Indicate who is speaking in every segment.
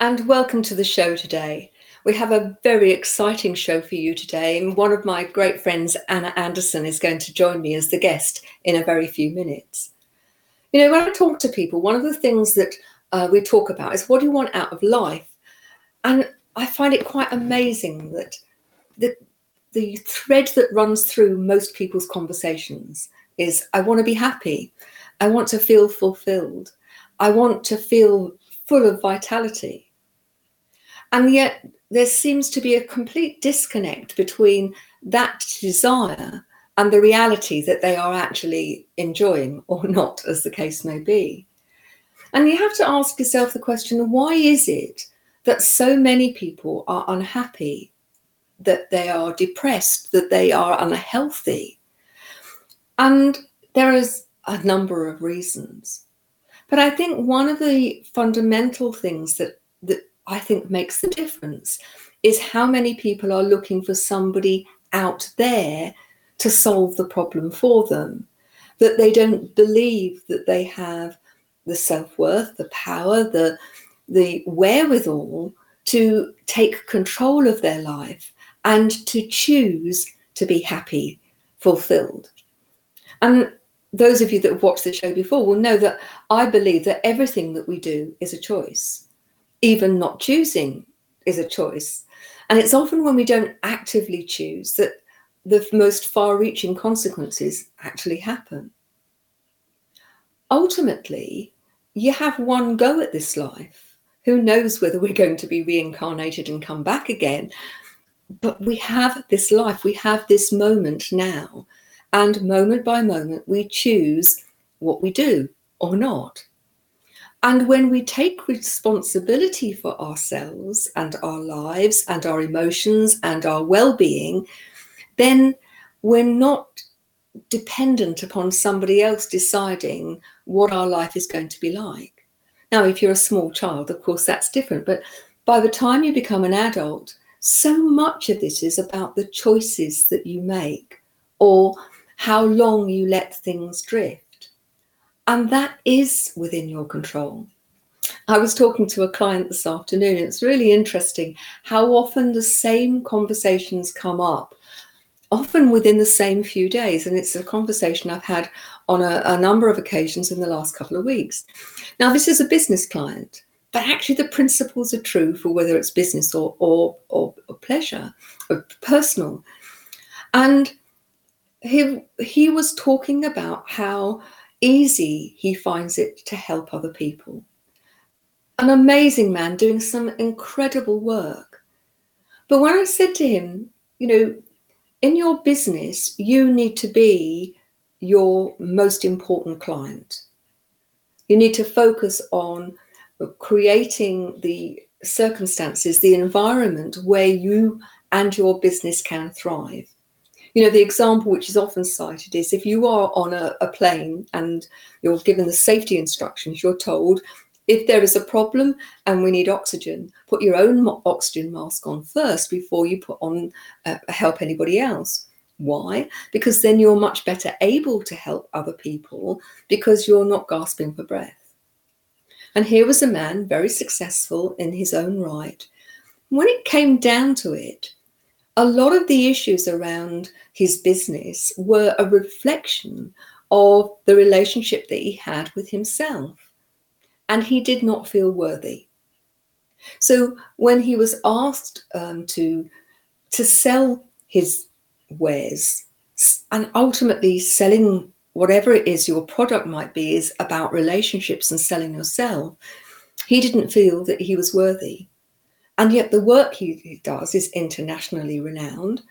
Speaker 1: and welcome to the show today. We have a very exciting show for you today, one of my great friends, Anna Anderson, is going to join me as the guest in a very few minutes. You know, when I talk to people, one of the things that uh, we talk about is what do you want out of life? And I find it quite amazing that the, the thread that runs through most people's conversations is I want to be happy. I want to feel fulfilled. I want to feel full of vitality. And yet, there seems to be a complete disconnect between that desire and the reality that they are actually enjoying or not, as the case may be. And you have to ask yourself the question why is it that so many people are unhappy, that they are depressed, that they are unhealthy? And there is a number of reasons. But I think one of the fundamental things that, that I think makes the difference is how many people are looking for somebody out there to solve the problem for them. That they don't believe that they have the self worth, the power, the, the wherewithal to take control of their life and to choose to be happy, fulfilled. And those of you that have watched the show before will know that I believe that everything that we do is a choice even not choosing is a choice. And it's often when we don't actively choose that the most far reaching consequences actually happen. Ultimately, you have one go at this life. Who knows whether we're going to be reincarnated and come back again? But we have this life, we have this moment now. And moment by moment, we choose what we do or not. And when we take responsibility for ourselves and our lives and our emotions and our well being, then we're not dependent upon somebody else deciding what our life is going to be like. Now, if you're a small child, of course, that's different. But by the time you become an adult, so much of this is about the choices that you make or how long you let things drift. And that is within your control. I was talking to a client this afternoon. It's really interesting how often the same conversations come up, often within the same few days. And it's a conversation I've had on a, a number of occasions in the last couple of weeks. Now, this is a business client, but actually the principles are true for whether it's business or, or, or, or pleasure or personal. And he, he was talking about how easy he finds it to help other people. An amazing man doing some incredible work. But when I said to him, you know, in your business, you need to be your most important client. You need to focus on creating the circumstances, the environment where you and your business can thrive you know, the example which is often cited is if you are on a, a plane and you're given the safety instructions, you're told if there is a problem and we need oxygen, put your own oxygen mask on first before you put on uh, help anybody else. Why? Because then you're much better able to help other people because you're not gasping for breath. And here was a man very successful in his own right. When it came down to it, a lot of the issues around his business were a reflection of the relationship that he had with himself. And he did not feel worthy. So when he was asked um, to to sell his wares and ultimately selling whatever it is your product might be is about relationships and selling yourself, he didn't feel that he was worthy. And yet the work he does is internationally renowned.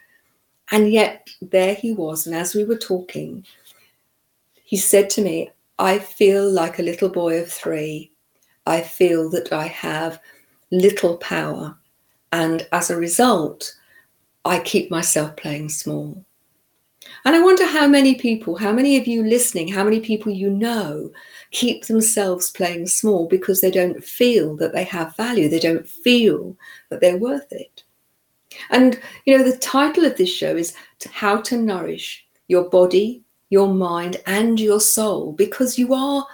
Speaker 1: And yet there he was. And as we were talking, he said to me, I feel like a little boy of three. I feel that I have little power. And as a result, I keep myself playing small. And I wonder how many people, how many of you listening, how many people you know keep themselves playing small because they don't feel that they have value, they don't feel that they're worth it. And, you know, the title of this show is How to Nourish Your Body, Your Mind, and Your Soul, because you are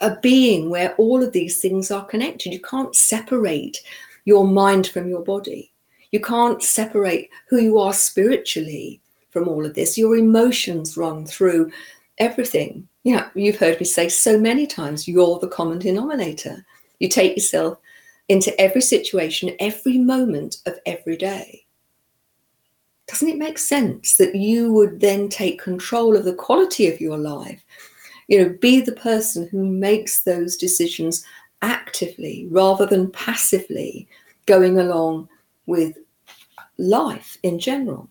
Speaker 1: a being where all of these things are connected. You can't separate your mind from your body. You can't separate who you are spiritually from all of this. Your emotions run through everything. Yeah, you've heard me say so many times, you're the common denominator. You take yourself into every situation, every moment of every day. Doesn't it make sense that you would then take control of the quality of your life? You know, be the person who makes those decisions actively rather than passively going along with life in general.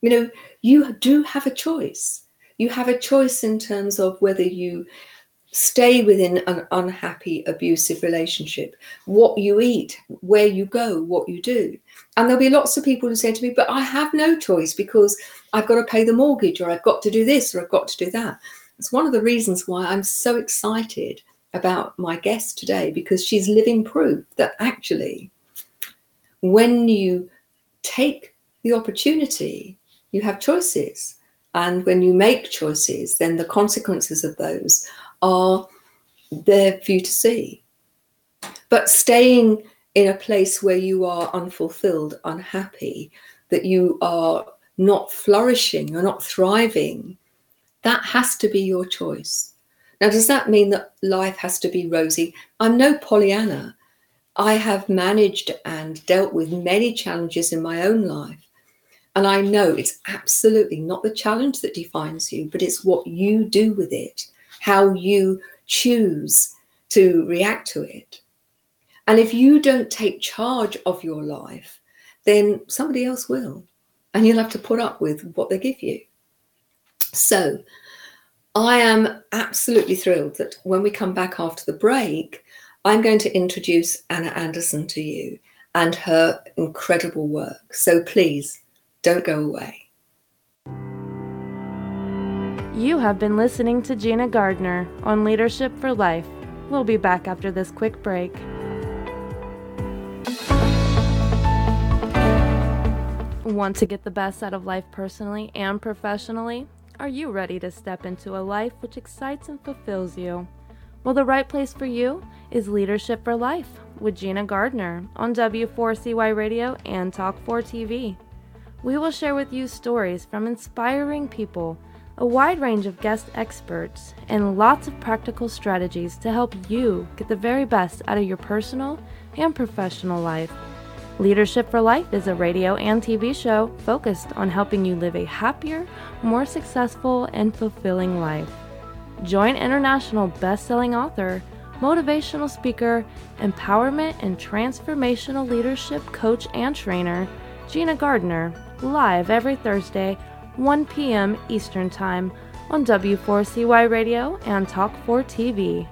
Speaker 1: You know, you do have a choice. You have a choice in terms of whether you stay within an unhappy, abusive relationship, what you eat, where you go, what you do. And there'll be lots of people who say to me, But I have no choice because I've got to pay the mortgage, or I've got to do this, or I've got to do that. It's one of the reasons why I'm so excited about my guest today because she's living proof that actually, when you take the opportunity, you have choices. And when you make choices, then the consequences of those are there for you to see. But staying in a place where you are unfulfilled, unhappy, that you are not flourishing, you're not thriving, that has to be your choice. Now, does that mean that life has to be rosy? I'm no Pollyanna. I have managed and dealt with many challenges in my own life. And I know it's absolutely not the challenge that defines you, but it's what you do with it how you choose to react to it. And if you don't take charge of your life, then somebody else will. And you'll have to put up with what they give you. So I am absolutely thrilled that when we come back after the break, I'm going to introduce Anna Anderson to you and her incredible work. So please don't go away.
Speaker 2: You have been listening to Gina Gardner on Leadership for Life. We'll be back after this quick break. Want to get the best out of life personally and professionally? Are you ready to step into a life which excites and fulfills you? Well, the right place for you is Leadership for Life with Gina Gardner on W4CY Radio and Talk 4 TV. We will share with you stories from inspiring people a wide range of guest experts, and lots of practical strategies to help you get the very best out of your personal and professional life. Leadership for Life is a radio and TV show focused on helping you live a happier, more successful, and fulfilling life. Join international best-selling author, motivational speaker, empowerment and transformational leadership coach and trainer, Gina Gardner, live every Thursday 1 p.m. Eastern Time on W4CY Radio and Talk4 TV.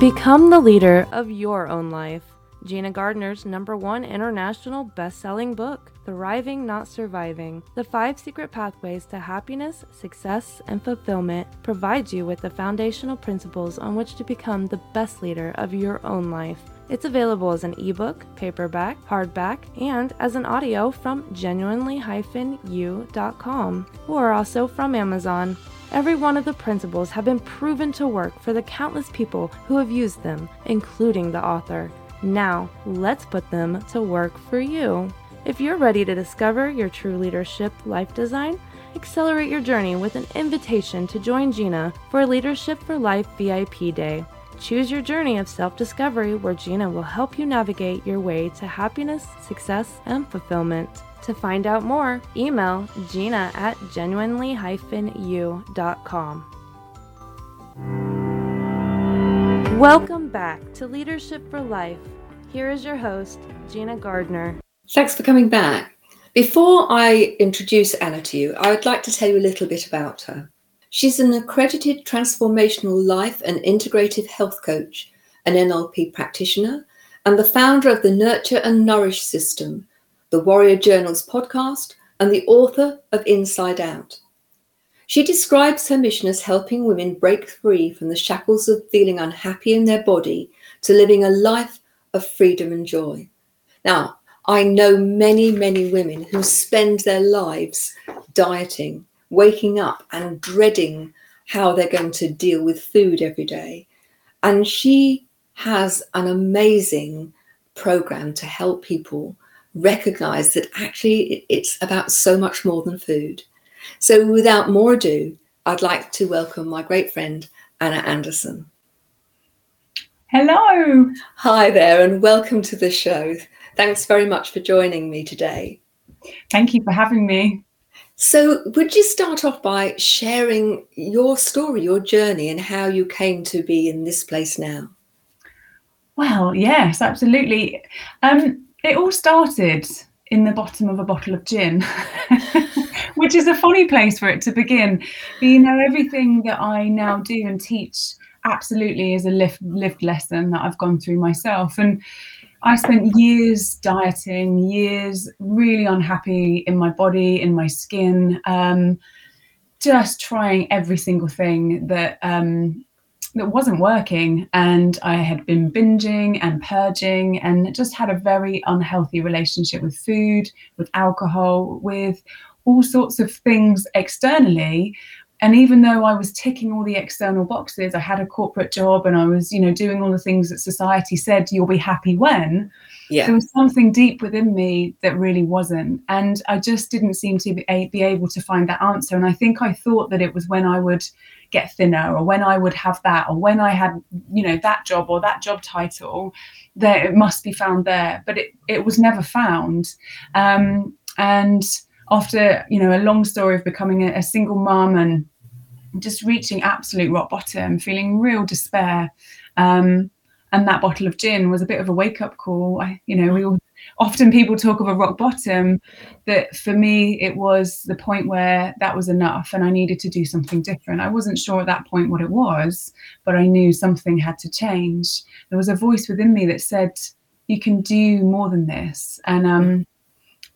Speaker 2: Become the leader of your own life. Gina Gardner's number one international best selling book, Thriving Not Surviving The Five Secret Pathways to Happiness, Success, and Fulfillment, provides you with the foundational principles on which to become the best leader of your own life. It's available as an ebook, paperback, hardback, and as an audio from genuinely-u.com or also from Amazon. Every one of the principles have been proven to work for the countless people who have used them, including the author. Now, let's put them to work for you. If you're ready to discover your true leadership life design, accelerate your journey with an invitation to join Gina for Leadership for Life VIP Day. Choose your journey of self discovery where Gina will help you navigate your way to happiness, success, and fulfillment. To find out more, email gina at genuinely-u.com. Welcome back to Leadership for Life. Here is your host, Gina Gardner.
Speaker 1: Thanks for coming back. Before I introduce Anna to you, I would like to tell you a little bit about her. She's an accredited transformational life and integrative health coach, an NLP practitioner, and the founder of the Nurture and Nourish System, the Warrior Journals podcast, and the author of Inside Out. She describes her mission as helping women break free from the shackles of feeling unhappy in their body to living a life of freedom and joy. Now, I know many, many women who spend their lives dieting, waking up and dreading how they're going to deal with food every day. And she has an amazing program to help people recognize that actually it's about so much more than food. So, without more ado, I'd like to welcome my great friend, Anna Anderson.
Speaker 3: Hello.
Speaker 1: Hi there, and welcome to the show. Thanks very much for joining me today.
Speaker 3: Thank you for having me.
Speaker 1: So, would you start off by sharing your story, your journey, and how you came to be in this place now?
Speaker 3: Well, yes, absolutely. Um, it all started in the bottom of a bottle of gin, which is a funny place for it to begin. But you know, everything that I now do and teach absolutely is a lived, lived lesson that I've gone through myself. And I spent years dieting, years really unhappy in my body, in my skin, um, just trying every single thing that um, that wasn't working. And i had been binging and purging and just had a very unhealthy relationship with food with alcohol with all sorts of things externally and even though i was ticking all the external boxes i had a corporate job and i was you know doing all the things that society said you'll be happy when yeah. there was something deep within me that really wasn't and i just didn't seem to be, be able to find that answer and i think i thought that it was when i would get thinner or when I would have that or when I had, you know, that job or that job title, that it must be found there. But it, it was never found. Um, and after, you know, a long story of becoming a, a single mum and just reaching absolute rock bottom, feeling real despair. Um, and that bottle of gin was a bit of a wake up call. I, you know, we all often people talk of a rock bottom that for me it was the point where that was enough and i needed to do something different i wasn't sure at that point what it was but i knew something had to change there was a voice within me that said you can do more than this and um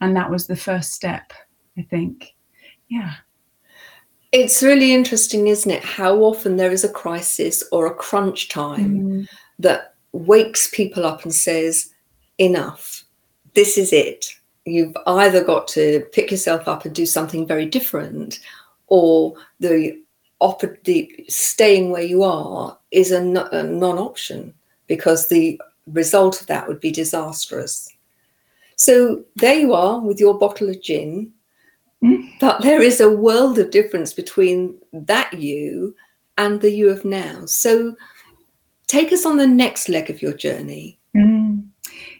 Speaker 3: and that was the first step i think yeah
Speaker 1: it's really interesting isn't it how often there is a crisis or a crunch time mm. that wakes people up and says enough this is it. You've either got to pick yourself up and do something very different, or the op- the staying where you are is a, a non-option because the result of that would be disastrous. So there you are with your bottle of gin, mm. but there is a world of difference between that you and the you of now. So take us on the next leg of your journey.
Speaker 3: Mm.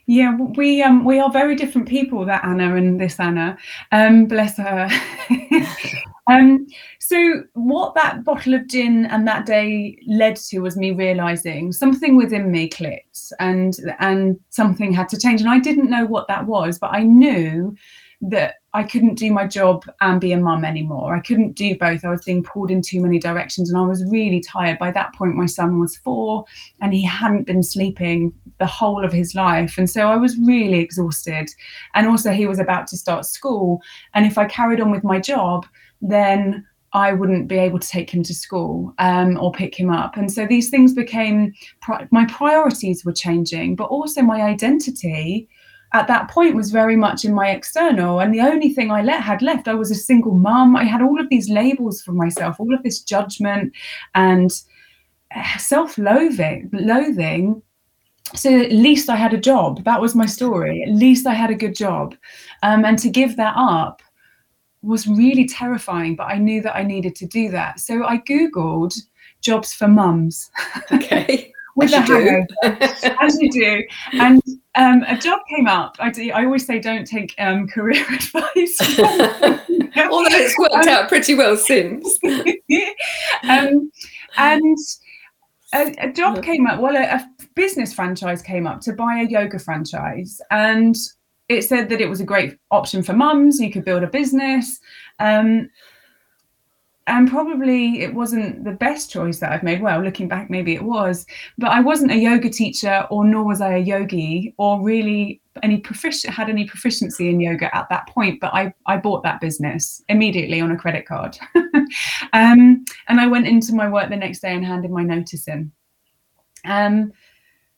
Speaker 3: Yeah, we um we are very different people, that Anna and this Anna. Um, bless her. um, so what that bottle of gin and that day led to was me realizing something within me clicked and and something had to change. And I didn't know what that was, but I knew that I couldn't do my job and be a mum anymore. I couldn't do both. I was being pulled in too many directions and I was really tired. By that point, my son was four and he hadn't been sleeping the whole of his life. And so I was really exhausted. And also, he was about to start school. And if I carried on with my job, then I wouldn't be able to take him to school um, or pick him up. And so these things became my priorities were changing, but also my identity at that point was very much in my external. And the only thing i let, had left i was a single mum. I had all of these labels for myself all of this judgment and uh, self-loathing loathing. So at least i had a job. That was my story. At least i had a good job. Um, and to give that up was really terrifying but i knew that i needed to do that so i googled jobs for mums
Speaker 1: okay
Speaker 3: with
Speaker 1: as you
Speaker 3: as you do. And um, a job came up. I, do, I always say don't take um, career advice.
Speaker 1: Although it's worked out pretty well since.
Speaker 3: um, and a, a job came up. Well, a, a business franchise came up to buy a yoga franchise, and it said that it was a great option for mums. You could build a business. Um, and probably it wasn't the best choice that I've made. Well, looking back, maybe it was, but I wasn't a yoga teacher, or nor was I a yogi, or really any proficient had any proficiency in yoga at that point. But I I bought that business immediately on a credit card, um, and I went into my work the next day and handed my notice in. Um,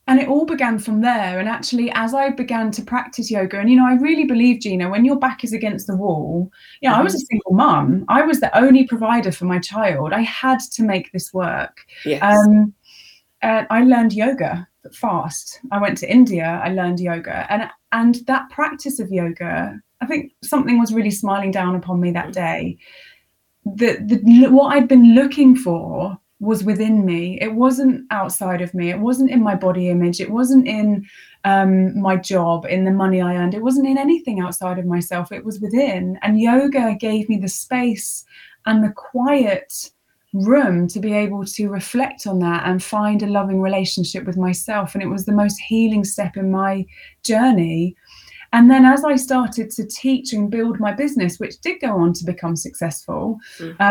Speaker 3: and it all began from there. And actually as i began to practice yoga and you know i really believe gina when your back is against the wall you know mm-hmm. i was a mm-hmm. single mum. I was the only provider for my child. I had to make this work.
Speaker 1: Yes.
Speaker 3: um, and i learned yoga fast. I went to india. I learned yoga. And and that practice of yoga i think something was really smiling down upon me that day. That the, what i'd been looking for was within me. It wasn't outside of me. It wasn't in my body image. It wasn't in um, my job, in the money I earned. It wasn't in anything outside of myself. It was within. And yoga gave me the space and the quiet room to be able to reflect on that and find a loving relationship with myself. And it was the most healing step in my journey and then as I started to teach and build my business, which did go on to become successful, mm-hmm.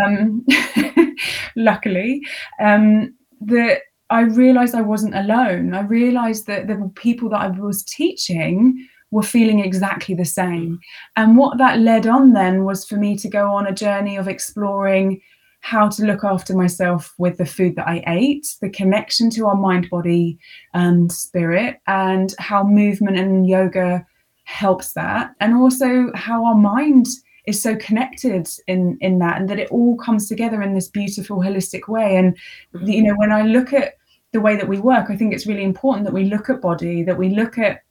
Speaker 3: um, luckily, um, that I realized I wasn't alone. I realized that the people that I was teaching were feeling exactly the same. And what that led on then was for me to go on a journey of exploring how to look after myself with the food that I ate, the connection to our mind, body, and spirit, and how movement and yoga helps that and also how our mind is so connected in in that and that it all comes together in this beautiful holistic way and mm-hmm. you know when i look at the way that we work i think it's really important that we look at body that we look at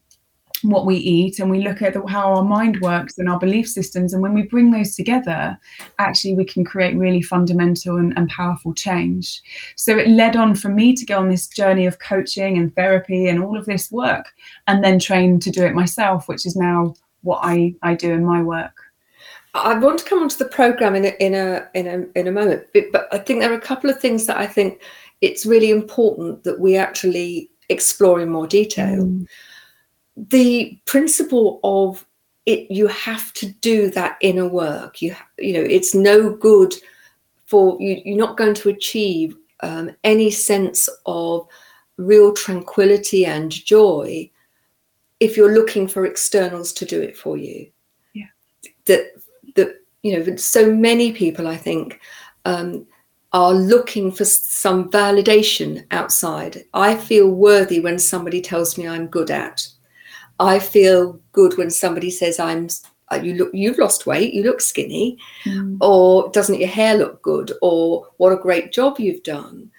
Speaker 3: what we eat and we look at the, how our mind works and our belief systems and when we bring those together actually we can create really fundamental and, and, powerful change. So it led on for me to go on this journey of coaching and therapy and all of this work and then train to do it myself which is now what i i do in my work.
Speaker 1: I want to come onto the program in a, in a in a in a moment, but I think there are a couple of things that I think it's really important that we actually explore in more detail. Mm the principle of it you have to do that inner work. You you know it's no good for you you're not going to achieve um, any sense of real tranquility and joy if you're looking for externals to do it for you.
Speaker 3: Yeah.
Speaker 1: That that you know so many people i think um, are looking for some validation outside. I feel worthy when somebody tells me i'm good at I feel good when somebody says I'm uh, you look you've lost weight, you look skinny, mm. or doesn't your hair look good, or what a great job you've done.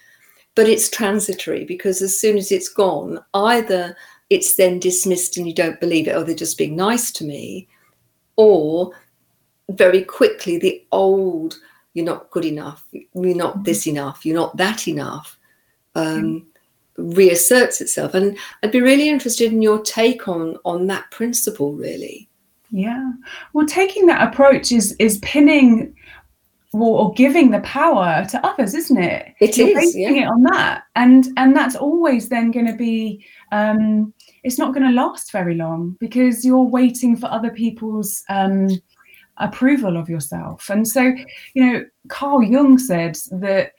Speaker 1: But it's transitory because as soon as it's gone, either it's then dismissed and you don't believe it, or they're just being nice to me, or very quickly the old you're not good enough, you're not mm. this enough, you're not that enough. Um, mm reasserts itself. And i'd be really interested in your take on on that principle really.
Speaker 3: Yeah. Well taking that approach is is pinning or, or giving the power to others isn't it?
Speaker 1: It
Speaker 3: You're
Speaker 1: is,
Speaker 3: basing
Speaker 1: yeah.
Speaker 3: it on that. And and that's always then going to be um it's not going to last very long because you're waiting for other people's um approval of yourself. And so you know carl jung said that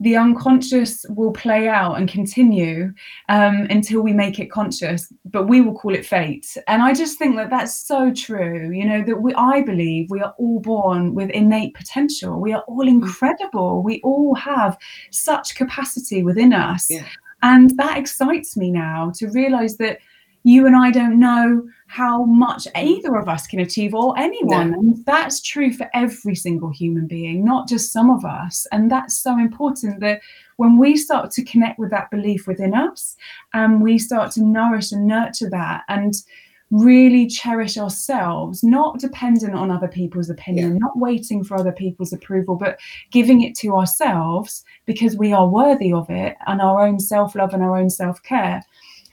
Speaker 3: the unconscious will play out and continue um, until we make it conscious but we will call it fate and i just think that that's so true you know that we i believe we are all born with innate potential we are all mm. incredible we all have such capacity within us
Speaker 1: yeah.
Speaker 3: and that excites me now to realize that you and I don't know how much either of us can achieve or anyone.
Speaker 1: No.
Speaker 3: And that's true for every single human being, not just some of us. And that's so important that when we start to connect with that belief within us and we start to nourish and nurture that and really cherish ourselves, not dependent on other people's opinion, yeah. not waiting for other people's approval, but giving it to ourselves because we are worthy of it and our own self love and our own self care,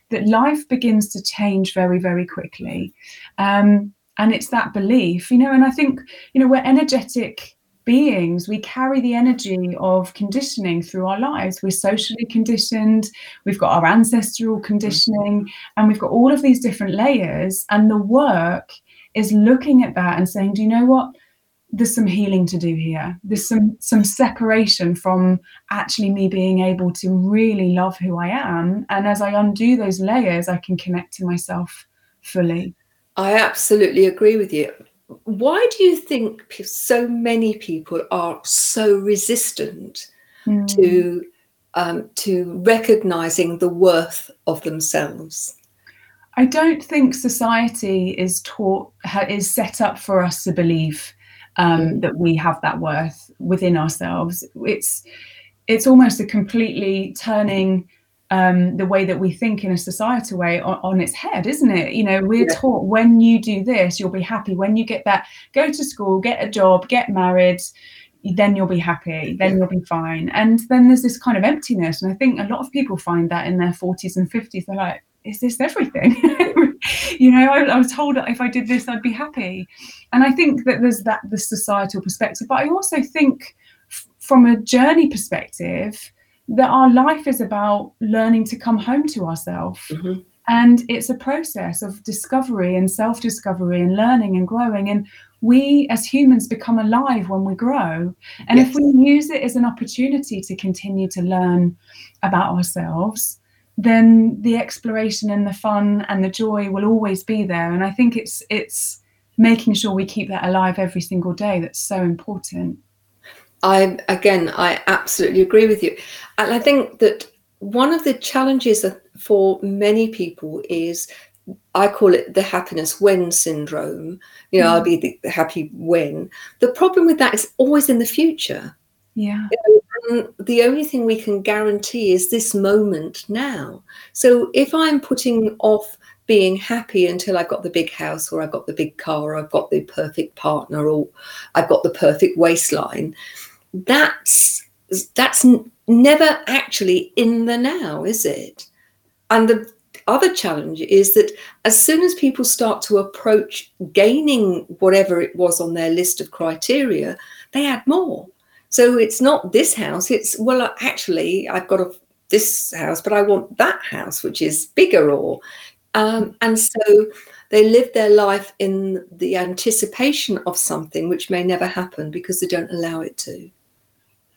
Speaker 3: that life begins to change very, very quickly. Um, and it's that belief, you know, and I think, you know, we're energetic beings. We carry the energy of conditioning through our lives. We're socially conditioned, we've got our ancestral conditioning, and we've got all of these different layers. And the work is looking at that and saying, do you know what? There's some healing to do here. There's some some separation from actually me being able to really love who I am. And as I undo those layers, I can connect to myself fully.
Speaker 1: I absolutely agree with you why do you think so many people are so resistant mm. to um, to recognizing the worth of themselves?
Speaker 3: I don't think society is taught is set up for us to believe um, that we have that worth within ourselves. It's it's almost a completely turning um, the way that we think in a societal way on, on its head, isn't it? You know, we're yeah. taught when you do this, you'll be happy. When you get that, go to school, get a job, get married, then you'll be happy, then you'll be fine. And then there's this kind of emptiness. And I think a lot of people find that in their 40s and 50s. They're like, is this everything? you know, I, I was told that if I did this, I'd be happy. And I think that there's that the societal perspective. But I also think f- from a journey perspective, that our life is about learning to come home to ourselves. Mm-hmm. And it's a process of discovery and self discovery and learning and growing. And we as humans become alive when we grow. And yes. if we use it as an opportunity to continue to learn about ourselves, then the exploration and the fun and the joy will always be there. And I think it's it's making sure we keep that alive every single day that's so important.
Speaker 1: I again, I absolutely agree with you, and I think that one of the challenges for many people is I call it the happiness when syndrome. You know, mm. I'll be the happy when. The problem with that is always in the future.
Speaker 3: Yeah.
Speaker 1: The only thing we can guarantee is this moment now. So if I'm putting off being happy until I've got the big house or I've got the big car or I've got the perfect partner or I've got the perfect waistline, that's that's never actually in the now, is it? And the other challenge is that as soon as people start to approach gaining whatever it was on their list of criteria, they add more. So it's not this house, it's well, actually, I've got a, this house, but I want that house, which is bigger, or um, and so they live their life in the anticipation of something which may never happen because they don't allow it to.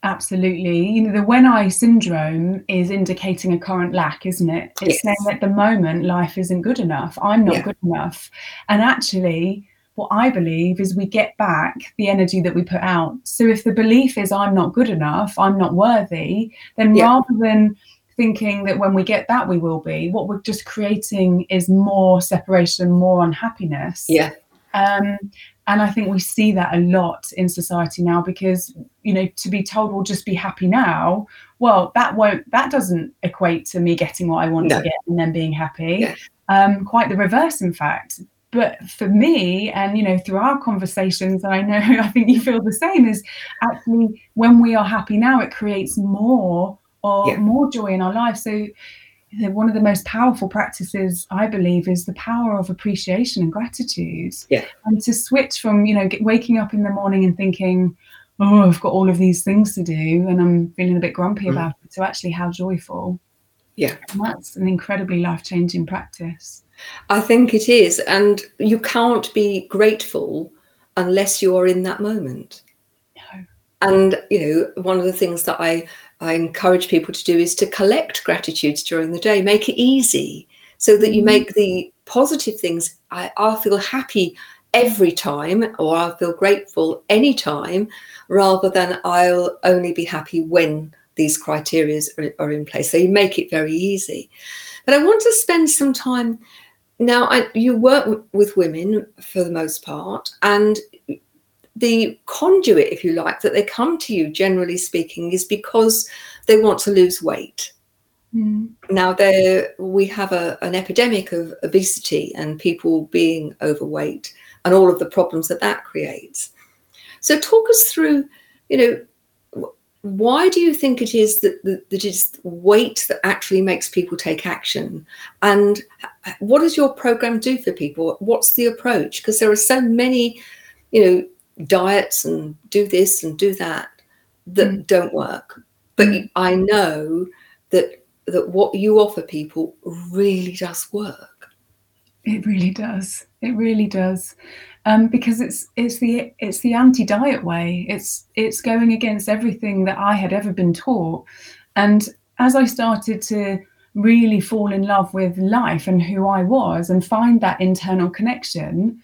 Speaker 3: Absolutely. You know, the when I syndrome is indicating a current lack, isn't it? It's yes. saying at the moment life isn't good enough. I'm not yeah. good enough. And actually, what I believe is we get back the energy that we put out. So if the belief is I'm not good enough, I'm not worthy, then yeah. rather than thinking that when we get that we will be, what we're just creating is more separation, more unhappiness.
Speaker 1: Yeah.
Speaker 3: Um, and I think we see that a lot in society now because, you know, to be told we'll just be happy now, well, that won't, that doesn't equate to me getting what I want no. to get and then being happy. Yeah. Um, quite the reverse, in fact. But for me, and you know, through our conversations, and I know I think you feel the same, is actually when we are happy now, it creates more or yeah. more joy in our life. So one of the most powerful practices i believe is the power of appreciation and gratitude
Speaker 1: yeah
Speaker 3: and to switch from you know waking up in the morning and thinking oh i've got all of these things to do and i'm feeling a bit grumpy mm. about it to actually how joyful
Speaker 1: yeah
Speaker 3: and that's an incredibly life-changing practice
Speaker 1: i think it is and you can't be grateful unless you are in that moment
Speaker 3: no.
Speaker 1: and you know one of the things that i I encourage people to do is to collect gratitudes during the day, make it easy so that you mm-hmm. make the positive things. I, I'll feel happy every time, or I'll feel grateful anytime, rather than I'll only be happy when these criteria are, are in place. So you make it very easy. But I want to spend some time now. I, you work with women for the most part, and the conduit, if you like, that they come to you, generally speaking, is because they want to lose weight. Mm. Now, there we have a, an epidemic of obesity and people being overweight, and all of the problems that that creates. So, talk us through, you know, why do you think it is that, that, that it's weight that actually makes people take action? And what does your program do for people? What's the approach? Because there are so many, you know, diets and do this and do that that mm. don't work. But mm. I know that that what you offer people really does work.
Speaker 3: It really does. It really does. Um, because it's it's the it's the anti-diet way. It's it's going against everything that I had ever been taught. And as I started to really fall in love with life and who I was and find that internal connection,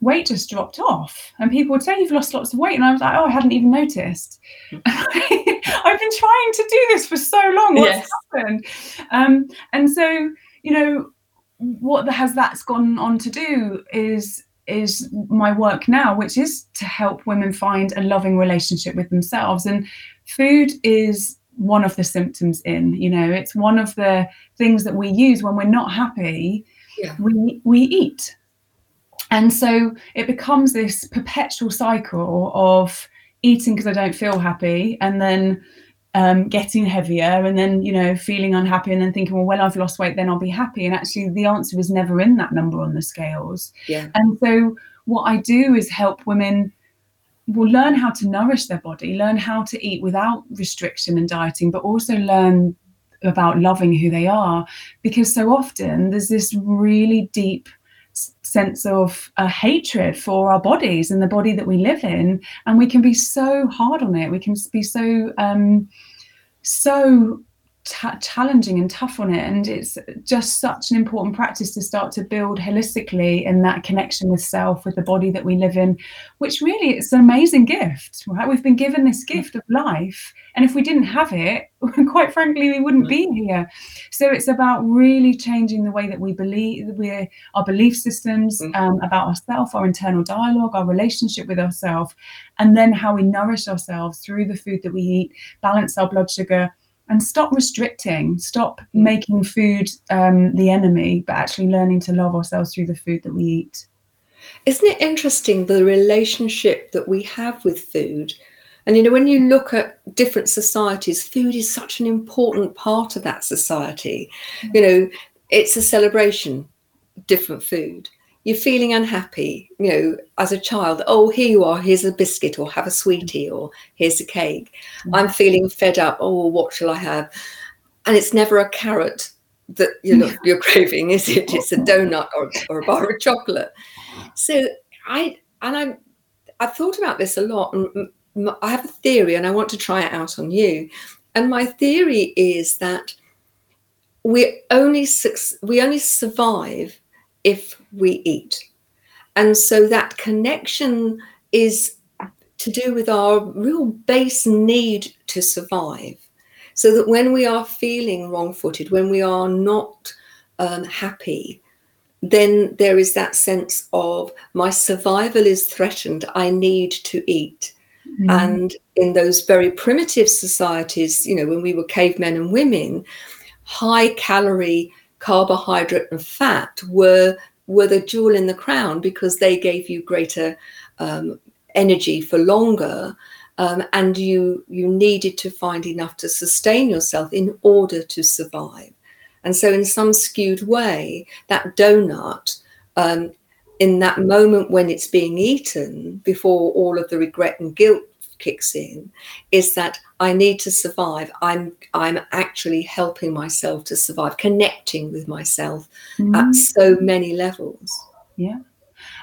Speaker 3: weight just dropped off. And people would say, You've lost lots of weight. And I was like, Oh, I hadn't even noticed. I've been trying to do this for so long. What's yes. happened? Um, and so, you know, what has that's gone on to do is is my work now, which is to help women find a loving relationship with themselves. And food is one of the symptoms in, you know, it's one of the things that we use when we're not happy. Yeah. We we eat and so it becomes this perpetual cycle of eating because I don't feel happy and then um, getting heavier and then, you know, feeling unhappy and then thinking, well, when I've lost weight, then I'll be happy. And actually, the answer is never in that number on the scales.
Speaker 1: Yeah.
Speaker 3: And so what I do is help women will learn how to nourish their body, learn how to eat without restriction and dieting, but also learn about loving who they are. Because so often there's this really deep sense of uh, hatred for our bodies and the body that we live in and we can be so hard on it we can be so um so t- challenging and tough on it. And it's just such an important practice to start to build holistically in that connection with self, with the body that we live in, which really it's an amazing gift, right? We've been given this mm. gift of life. And if we didn't have it, quite frankly, we wouldn't be here. So it's about really changing the way that we believe, we're, our belief systems mm. um, about ourselves, our internal dialogue, our relationship with ourselves, and then how we nourish ourselves through the food that we eat, balance our blood sugar, and stop restricting, stop mm. making food um, the enemy, but actually learning to love ourselves through the food that we eat.
Speaker 1: Isn't it interesting the relationship that we have with food? And you know, when you look at different societies, food is such an important part of that society. Mm. You know, it's a celebration, different food you're feeling unhappy, you know, as a child, oh, here you are, here's a biscuit, or have a sweetie, or here's a cake. Mm-hmm. I'm feeling fed up, oh, what shall I have? And it's never a carrot that you know you're craving, is it? It's a donut or, or a bar of chocolate. So I and I I've thought about this a lot, and I have a theory, and I want to try it out on you. And my theory is that we only we only survive if we eat. And so that connection is to do with our real base need to survive. So that when we are feeling wrong footed, when we are not um, happy, then there is that sense of my survival is threatened. I need to eat. Mm-hmm. And in those very primitive societies, you know, when we were cavemen and women, high calorie carbohydrate and fat were were the jewel in the crown because they gave you greater um, energy for longer um, and you you needed to find enough to sustain yourself in order to survive. And so in some skewed way that donut um, in that moment when it's being eaten before all of the regret and guilt kicks in is that I need to survive. I'm I'm actually helping myself to survive, connecting with myself mm. at so many levels.
Speaker 3: Yeah.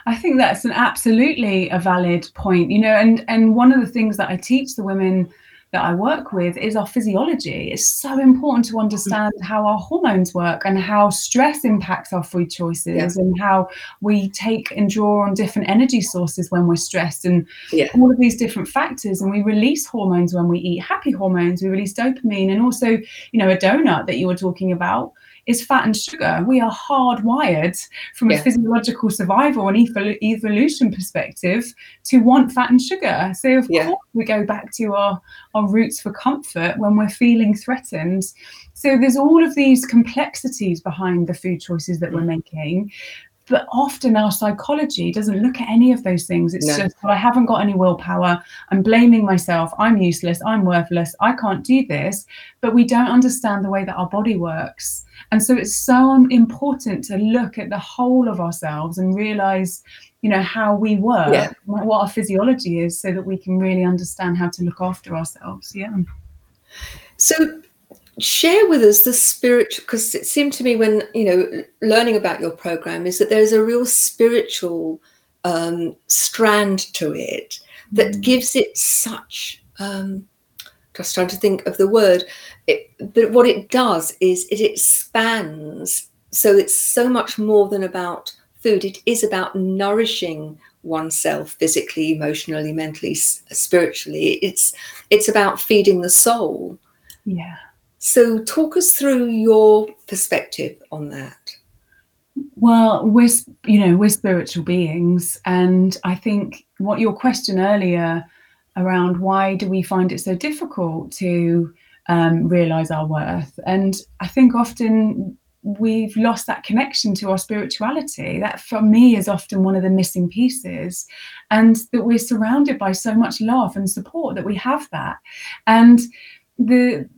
Speaker 3: I think that's an absolutely a valid point, you know, and and one of the things that I teach the women that I work with is our physiology. It's so important to understand mm-hmm. how our hormones work and how stress impacts our food choices yeah. and how we take and draw on different energy sources when we're stressed and yeah. all of these different factors. And we release hormones when we eat happy hormones, we release dopamine and also, you know, a donut that you were talking about is fat and sugar. We are hardwired from yeah. a physiological survival and evol- evolution perspective to want fat and sugar. So of yeah. course we go back to our, our roots for comfort when we're feeling threatened. So there's all of these complexities behind the food choices that we're mm. making but often our psychology doesn't look at any of those things. It's no. just, well, I haven't got any willpower. I'm blaming myself. I'm useless. I'm worthless. I can't do this. But we don't understand the way that our body works. And so it's so important to look at the whole of ourselves and realize, you know, how we work, yeah. what our physiology is, so that we can really understand how to look after ourselves. Yeah.
Speaker 1: So share with us the spiritual because it seemed to me when you know learning about your program is that there's a real spiritual um, strand to it that mm. gives it such um, just trying to think of the word it, but what it does is it expands so it's so much more than about food. It is about nourishing oneself physically emotionally mentally spiritually. It's it's about feeding the soul.
Speaker 3: Yeah
Speaker 1: so, talk us through your perspective on that.
Speaker 3: Well, we're you know we're spiritual beings, and I think what your question earlier around why do we find it so difficult to um, realize our worth, and I think often we've lost that connection to our spirituality. That for me is often one of the missing pieces, and that we're surrounded by so much love and support that we have that, and the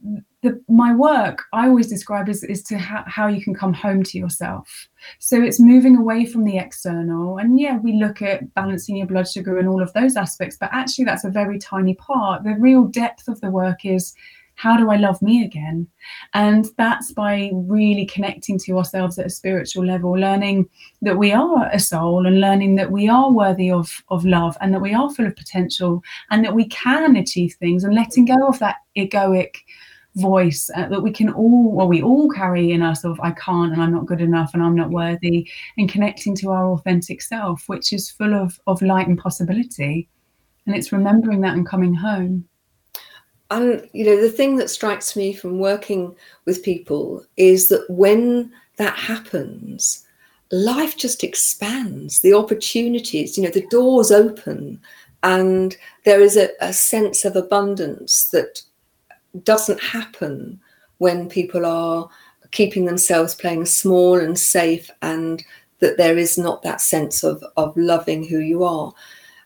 Speaker 3: the, my work I always describe as is to ha- how you can come home to yourself. So it's moving away from the external. And yeah, we look at balancing your blood sugar and all of those aspects, but actually that's a very tiny part. The real depth of the work is how do I love me again? And that's by really connecting to ourselves at a spiritual level, learning that we are a soul and learning that we are worthy of, of love and that we are full of potential and that we can achieve things and letting go of that egoic voice uh, that we can all well we all carry in us of i can't and i'm not good enough and i'm not worthy and connecting to our authentic self which is full of of light and possibility. And it's remembering that and coming home.
Speaker 1: And you know the thing that strikes me from working with people is that when that happens life just expands. The opportunities you know the doors open and there is a, a sense of abundance that doesn't happen when people are keeping themselves playing small and safe and that there is not that sense of, of loving who you are.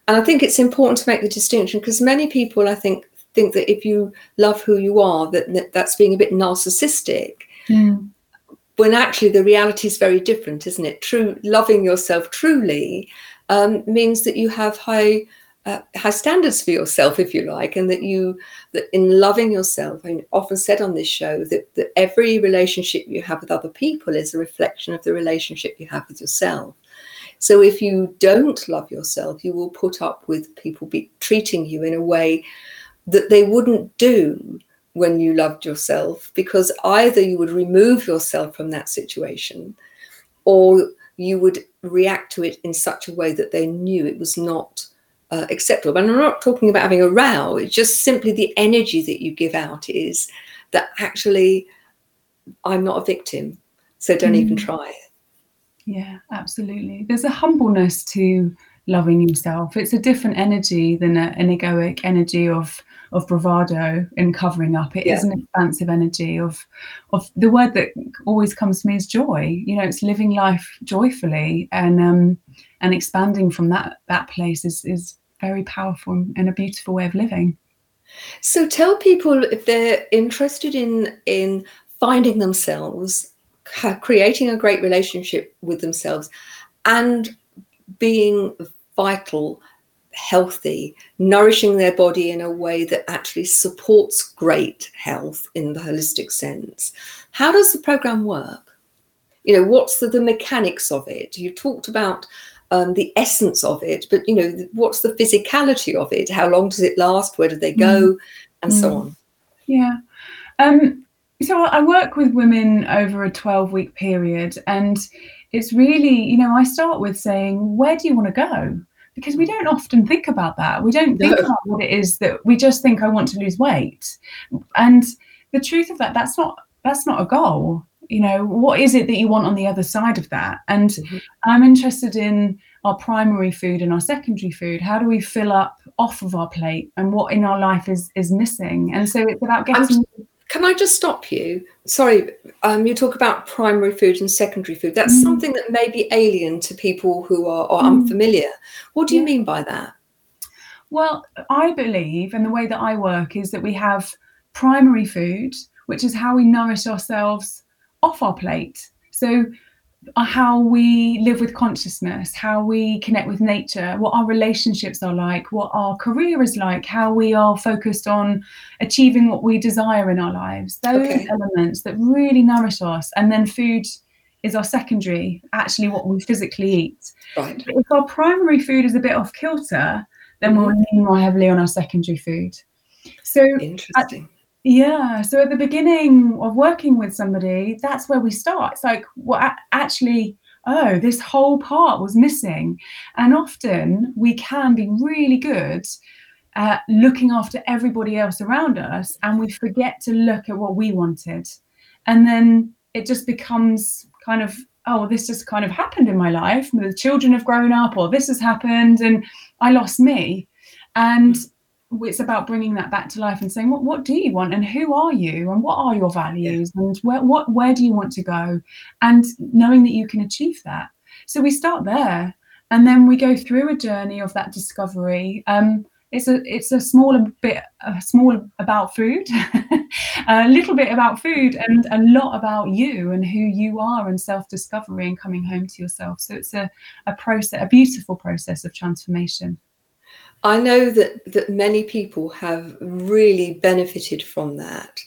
Speaker 1: And I think it's important to make the distinction because many people, I think, think that if you love who you are, that, that's being a bit narcissistic. Mm. When actually the reality is very different, isn't it? True loving yourself truly um, means that you have high uh, high standards for yourself, if you like, and that you that in loving yourself. I often said on this show that, that every relationship you have with other people is a reflection of the relationship you have with yourself. So if you don't love yourself, you will put up with people be treating you in a way that they wouldn't do when you loved yourself, because either you would remove yourself from that situation, or you would react to it in such a way that they knew it was not uh, acceptable. And I'm not talking about having a row, it's just simply the energy that you give out is that actually I'm not a victim, so don't mm. even try.
Speaker 3: Yeah, absolutely. There's a humbleness to loving yourself. It's a different energy than a, an egoic energy of of bravado and covering up. It yeah. is an expansive energy of of the word that always comes to me is joy. You know, it's living life joyfully and um and expanding from that that place is is very powerful and a beautiful way of living.
Speaker 1: So tell people if they're interested in in finding themselves, creating a great relationship with themselves, and being vital, healthy, nourishing their body in a way that actually supports great health in the holistic sense. How does the program work? You know, what's the, the mechanics of it? You talked about um, the essence of it, but you know, what's the physicality of it? How long does it last? Where do they go? Mm. And mm. so on.
Speaker 3: Yeah. Um, so I work with women over a 12 week period, and it's really, you know, I start with saying, where do you want to go? Because we don't often think about that. We don't think no. about what it is that we just think I want to lose weight. And the truth of that, that's not that's not a goal you know, what is it that you want on the other side of that? And
Speaker 1: Mm-hmm.
Speaker 3: I'm interested in our primary food and our secondary food. How do we fill up off of our plate and what in our life is is missing? And so it's about
Speaker 1: I'm-
Speaker 3: getting
Speaker 1: Can I just stop you? Sorry, um, you talk about primary food and secondary food. That's
Speaker 3: Mm.
Speaker 1: something that may be alien to people who are, are
Speaker 3: Mm.
Speaker 1: unfamiliar. What do you
Speaker 3: Yeah.
Speaker 1: mean by that?
Speaker 3: Well, I believe, and the way that I work is that we have primary food, which is how we nourish ourselves off our plate. So, uh, how we live with consciousness, how we connect with nature, what our relationships are like, what our career is like, how we are focused on achieving what we desire in our lives. Those
Speaker 1: Okay.
Speaker 3: elements that really nourish us. And then food is our secondary, actually, what we physically eat.
Speaker 1: Right.
Speaker 3: But if our primary food is a bit off kilter, then we'll lean more heavily on our secondary food. So,
Speaker 1: Interesting.
Speaker 3: Yeah, so at the beginning of working with somebody, that's where we start. It's like, well, actually, oh, this whole part was missing. And often we can be really good at looking after everybody else around us, and we forget to look at what we wanted. And then it just becomes kind of, oh, this just kind of happened in my life. The children have grown up, or this has happened, and I lost me. And it's about bringing that back to life and saying, what, what do you want, and who are you, and what are your values, and where, what, where do you want to go, and knowing that you can achieve that. So we start there, and then we go through a journey of that discovery. Um, it's a it's a smaller bit, a small about food, a little bit about food, and a lot about you and who you are, and self discovery and coming home to yourself. So it's a a process, a beautiful process of transformation.
Speaker 1: I know that that many people have really benefited from that.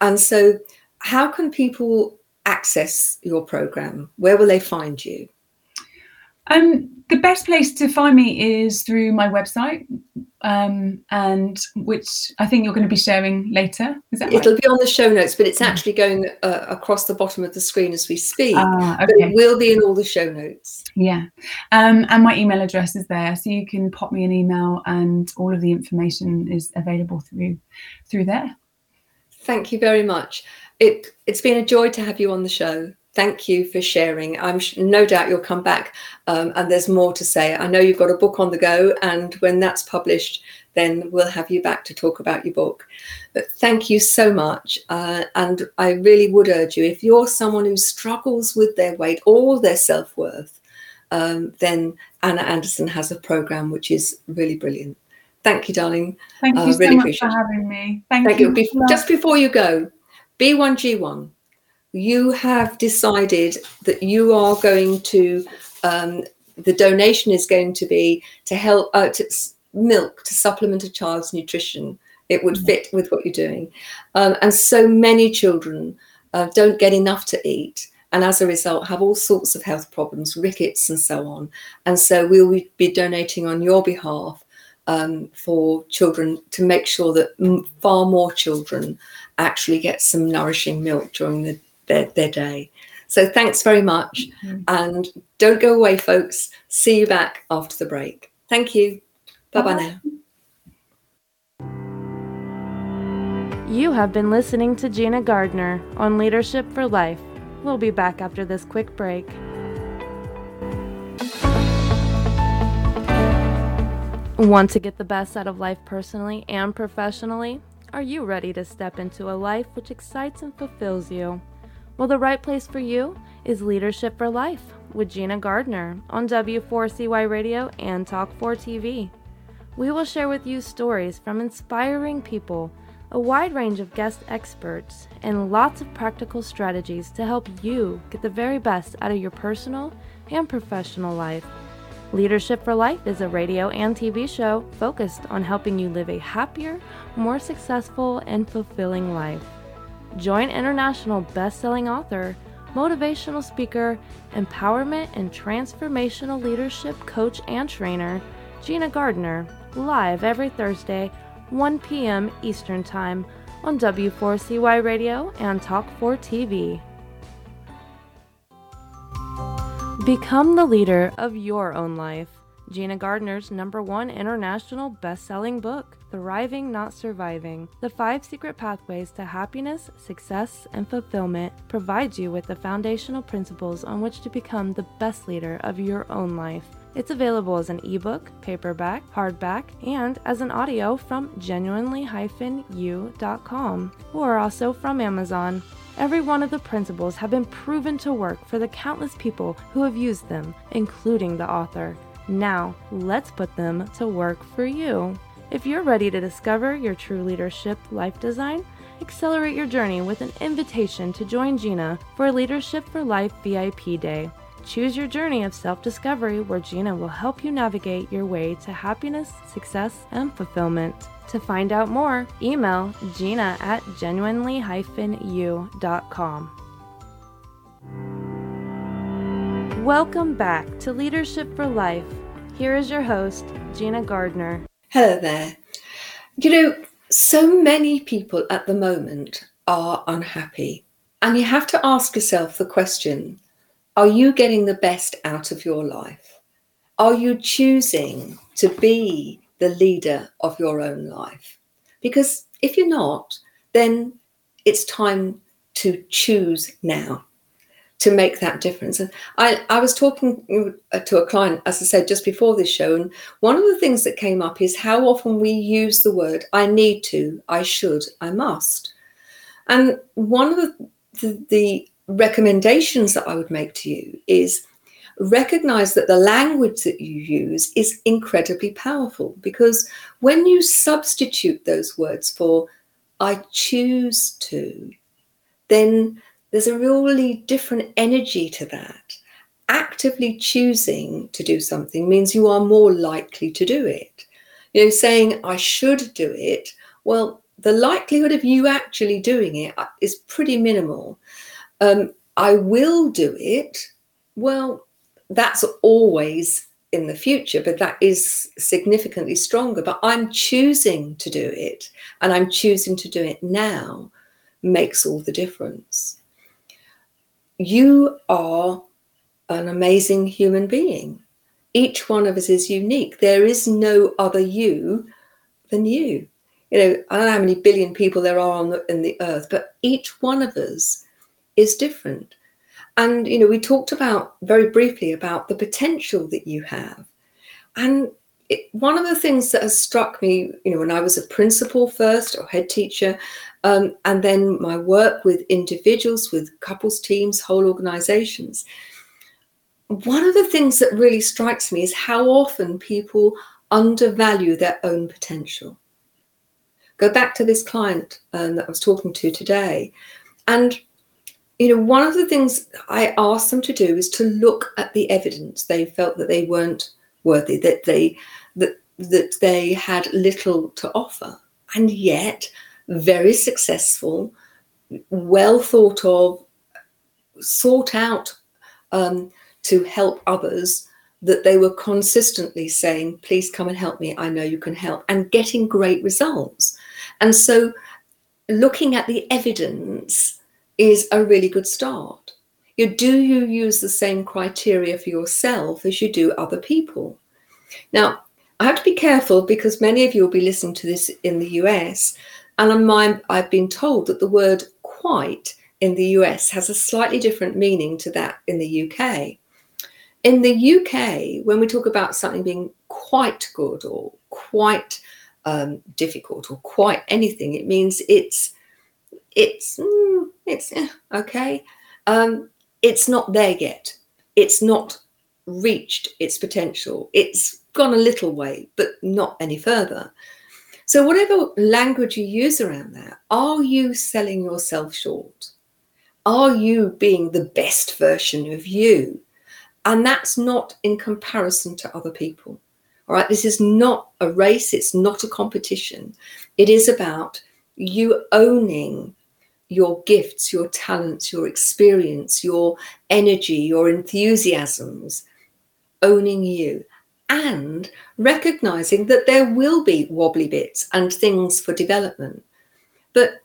Speaker 1: And so how can people access your program? Where will they find you?
Speaker 3: Um, the best place to find me is through my website, um, and which I think you're going to be sharing later. Is that right?
Speaker 1: It'll be on the show notes, but it's actually going uh, across the bottom of the screen as we speak.
Speaker 3: Ah,
Speaker 1: But it will be in all the show notes.
Speaker 3: Yeah. Um, and my email address is there, so you can pop me an email, and all of the information is available through through there.
Speaker 1: Thank you very much. It it's been a joy to have you on the show. Thank you for sharing. I'm sh- no doubt you'll come back, um, and there's more to say. I know you've got a book on the go, and when that's published, then we'll have you back to talk about your book. But thank you so much, uh, and I really would urge you if you're someone who struggles with their weight or their self worth, um, then Anna Anderson has a program which is really brilliant. Thank you, darling.
Speaker 3: Thank
Speaker 1: I
Speaker 3: you so
Speaker 1: really
Speaker 3: much
Speaker 1: appreciate
Speaker 3: for having me. Thank,
Speaker 1: Thank
Speaker 3: you.
Speaker 1: you. Bef- just before you go, B1G1, you have decided that you are going to, um, the donation is going to be to help uh, to milk to supplement a child's nutrition. It would
Speaker 3: Mhm.
Speaker 1: fit with what you're doing. Um, and so many children uh, don't get enough to eat. And as a result, have all sorts of health problems, rickets, and so on. And so we'll be donating on your behalf um, for children to make sure that m- far more children actually get some nourishing milk during the, their, their day. So thanks very much.
Speaker 3: Mhm.
Speaker 1: And don't go away, folks. See you back after the break. Thank you. Bye bye
Speaker 3: Bye.
Speaker 1: now.
Speaker 2: You have been listening to Gina Gardner on Leadership for Life. We'll be back after this quick break. Want to get the best out of life personally and professionally? Are you ready to step into a life which excites and fulfills you? Well, the right place for you is Leadership for Life with Gina Gardner on W4CY Radio and Talk4 TV. We will share with you stories from inspiring people, a wide range of guest experts, and lots of practical strategies to help you get the very best out of your personal and professional life. Leadership for Life is a radio and TV show focused on helping you live a happier, more successful, and fulfilling life. Join international best-selling author, motivational speaker, empowerment and transformational leadership coach and trainer, Gina Gardner, live every Thursday, 1 p.m. Eastern Time on W4CY Radio and Talk4 TV. Become the leader of your own life. Gina Gardner's number one international best selling book. Thriving Not Surviving. The Five Secret Pathways to Happiness, Success, and Fulfillment provides you with the foundational principles on which to become the best leader of your own life. It's available as an ebook, paperback, hardback, and as an audio from genuinely-u.com or also from Amazon. Every one of the principles have been proven to work for the countless people who have used them, including the author. Now, let's put them to work for you. If you're ready to discover your true leadership life design, accelerate your journey with an invitation to join Gina for Leadership for Life VIP Day. Choose your journey of self discovery where Gina will help you navigate your way to happiness, success, and fulfillment. To find out more, email gina at genuinely-u.com. Welcome back to Leadership for Life. Here is your host, Gina Gardner.
Speaker 1: Hello there. You know, so many people at the moment are unhappy. And you have to ask yourself the question are you getting the best out of your life? Are you choosing to be the leader of your own life. Because if you're not, then it's time to choose now to make that difference. And I, I was talking to a client, as I said, just before this show, and one of the things that came up is how often we use the word I need to, I should, I must. And one of the, the, the recommendations that I would make to you is recognize that the language that you use is incredibly powerful because when you substitute those words for I choose to, then there's a really different energy to that. Actively choosing to do something means you are more likely to do it. You know, saying I should do it, well, the likelihood of you actually doing it is pretty minimal. Um, I will do it. Well, that's always in the future, but that is significantly stronger. But I'm choosing to do it and I'm choosing to do it now makes all the difference. You are an amazing human being. Each one of us is unique. There is no other you than you. You know, I don't know how many billion people there are on the, in the earth, but each one of us is different. And, you know, we talked about very briefly about the potential that you have. And it, one of the things that has struck me, you know, when I was a principal first or head teacher, um, and then my work with individuals, with couples teams, whole organizations, one of the things that really strikes me is how often people undervalue their own potential. Go back to this client um, that I was talking to today, and you know, one of the things I asked them to do is to look at the evidence. They felt that they weren't worthy, that they that that they had little to offer, and yet very successful, well thought of, sought out um, to help others. That they were consistently saying, "Please come and help me. I know you can help," and getting great results. And so, looking at the evidence is a really good start. You, do you use the same criteria for yourself as you do other people? Now, I have to be careful because many of you will be listening to this in the US, and I've been told that the word quite in the US has a slightly different meaning to that in the UK. In the UK, when we talk about something being quite good or quite um, difficult or quite anything, it means it's it's mm, it's eh, okay. Um, it's not there yet. It's not reached its potential. It's gone a little way, but not any further. So, whatever language you use around that, are you selling yourself short? Are you being the best version of you? And that's not in comparison to other people. All right, this is not a race, it's not a competition. It is about you owning your gifts, your talents, your experience, your energy, your enthusiasms, owning you, and recognizing that there will be wobbly bits and things for development. But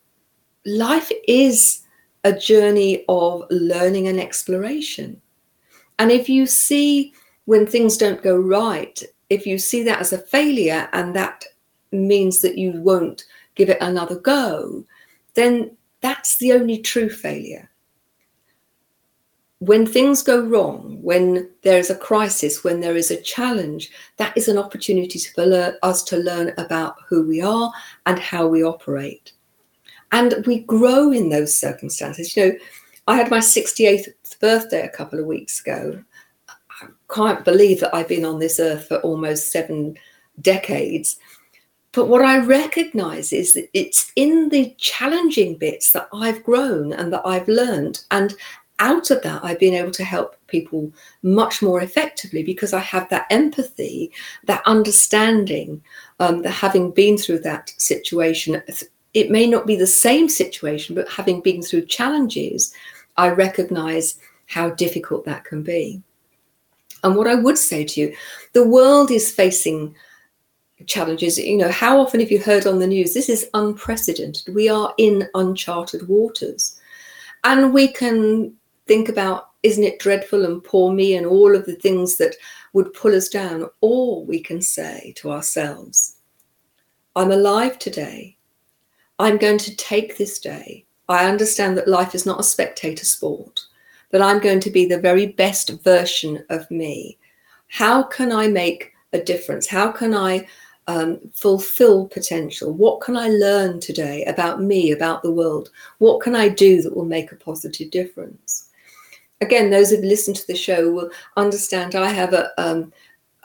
Speaker 1: life is a journey of learning and exploration. And if you see when things don't go right, if you see that as a failure and that means that you won't give it another go, then that's the only true failure. When things go wrong, when there is a crisis, when there is a challenge, that is an opportunity for us to learn about who we are and how we operate. And we grow in those circumstances. You know, I had my 68th birthday a couple of weeks ago. I can't believe that I've been on this earth for almost seven decades. But what I recognize is that it's in the challenging bits that I've grown and that I've learned. And out of that, I've been able to help people much more effectively because I have that empathy, that understanding, um, that having been through that situation, it may not be the same situation, but having been through challenges, I recognize how difficult that can be. And what I would say to you, the world is facing challenges. You know, how often have you heard on the news, this is unprecedented? We are in uncharted waters. And we can think about, isn't it dreadful and poor me and all of the things that would pull us down? Or we can say to ourselves, I'm alive today. I'm going to take this day. I understand that life is not a spectator sport, that I'm going to be the very best version of me. How can I make a difference? How can I um, fulfill potential? What can I learn today about me, about the world? What can I do that will make a positive difference? Again, those who've listened to the show will understand I have a, um,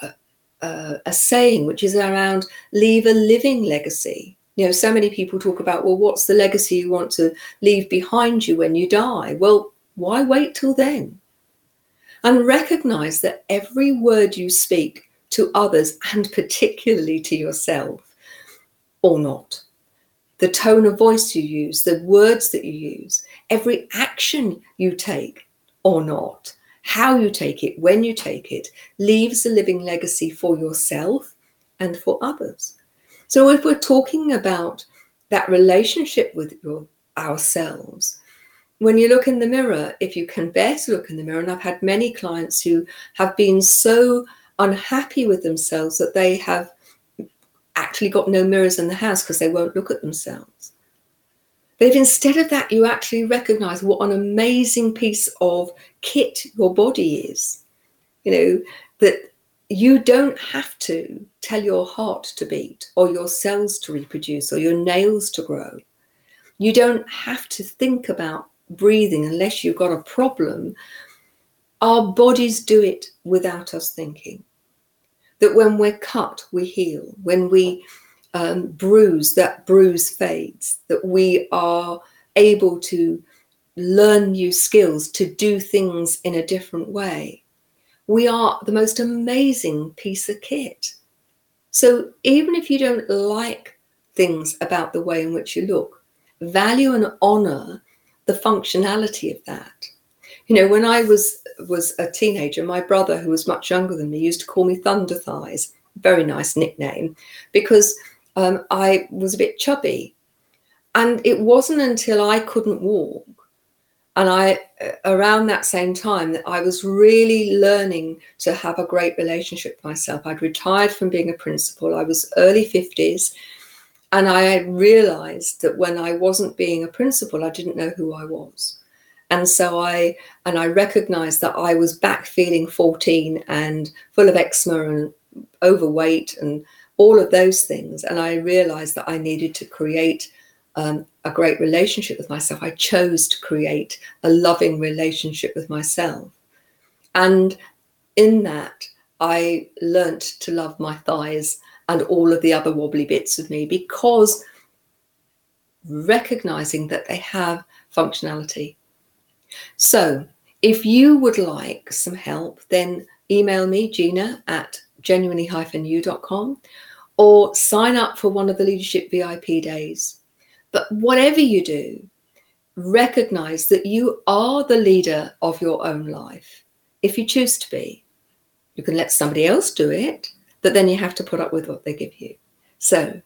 Speaker 1: a, a, a saying which is around leave a living legacy. You know, so many people talk about, well, what's the legacy you want to leave behind you when you die? Well, why wait till then? And recognize that every word you speak to others and particularly to yourself or not. The tone of voice you use, the words that you use, every action you take or not, how you take it, when you take it, leaves a living legacy for yourself and for others. So if we're talking about that relationship with your, ourselves, when you look in the mirror, if you can bear to look in the mirror, and I've had many clients who have been so unhappy with themselves that they have actually got no mirrors in the house because they won't look at themselves. But if instead of that, you actually recognize what an amazing piece of kit your body is, you know, that you don't have to tell your heart to beat or your cells to reproduce or your nails to grow. You don't have to think about breathing unless you've got a problem. Our bodies do it without us thinking that when we're cut, we heal. When we um, bruise, that bruise fades. That we are able to learn new skills, to do things in a different way. We are the most amazing piece of kit. So even if you don't like things about the way in which you look, value and honor the functionality of that you know, when I was was a teenager, my brother, who was much younger than me, used to call me Thunder Thighs. Very nice nickname, because um, I was a bit chubby, and it wasn't until I couldn't walk, and I uh, around that same time that I was really learning to have a great relationship with myself. I'd retired from being a principal. I was early fifties. And I realized that when I wasn't being a principal, I didn't know who I was and so i and i recognized that i was back feeling 14 and full of eczema and overweight and all of those things. And i realized that i needed to create um, a great relationship with myself. I chose to create a loving relationship with myself. And in that i learnt to love my thighs and all of the other wobbly bits of me because recognizing that they have functionality so if you would like some help, then email me, Gina at genuinely-u.com or sign up for one of the leadership VIP days. But whatever you do, recognize that you are the leader of your own life if you choose to be. You can let somebody else do it, but then you have to put up with what they give you. So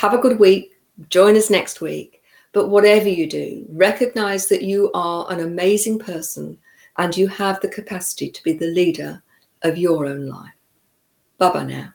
Speaker 1: have a good week. Join us next week. But whatever you do, recognize that you are an amazing person and you have the capacity to be the leader of your own life. Bye bye now.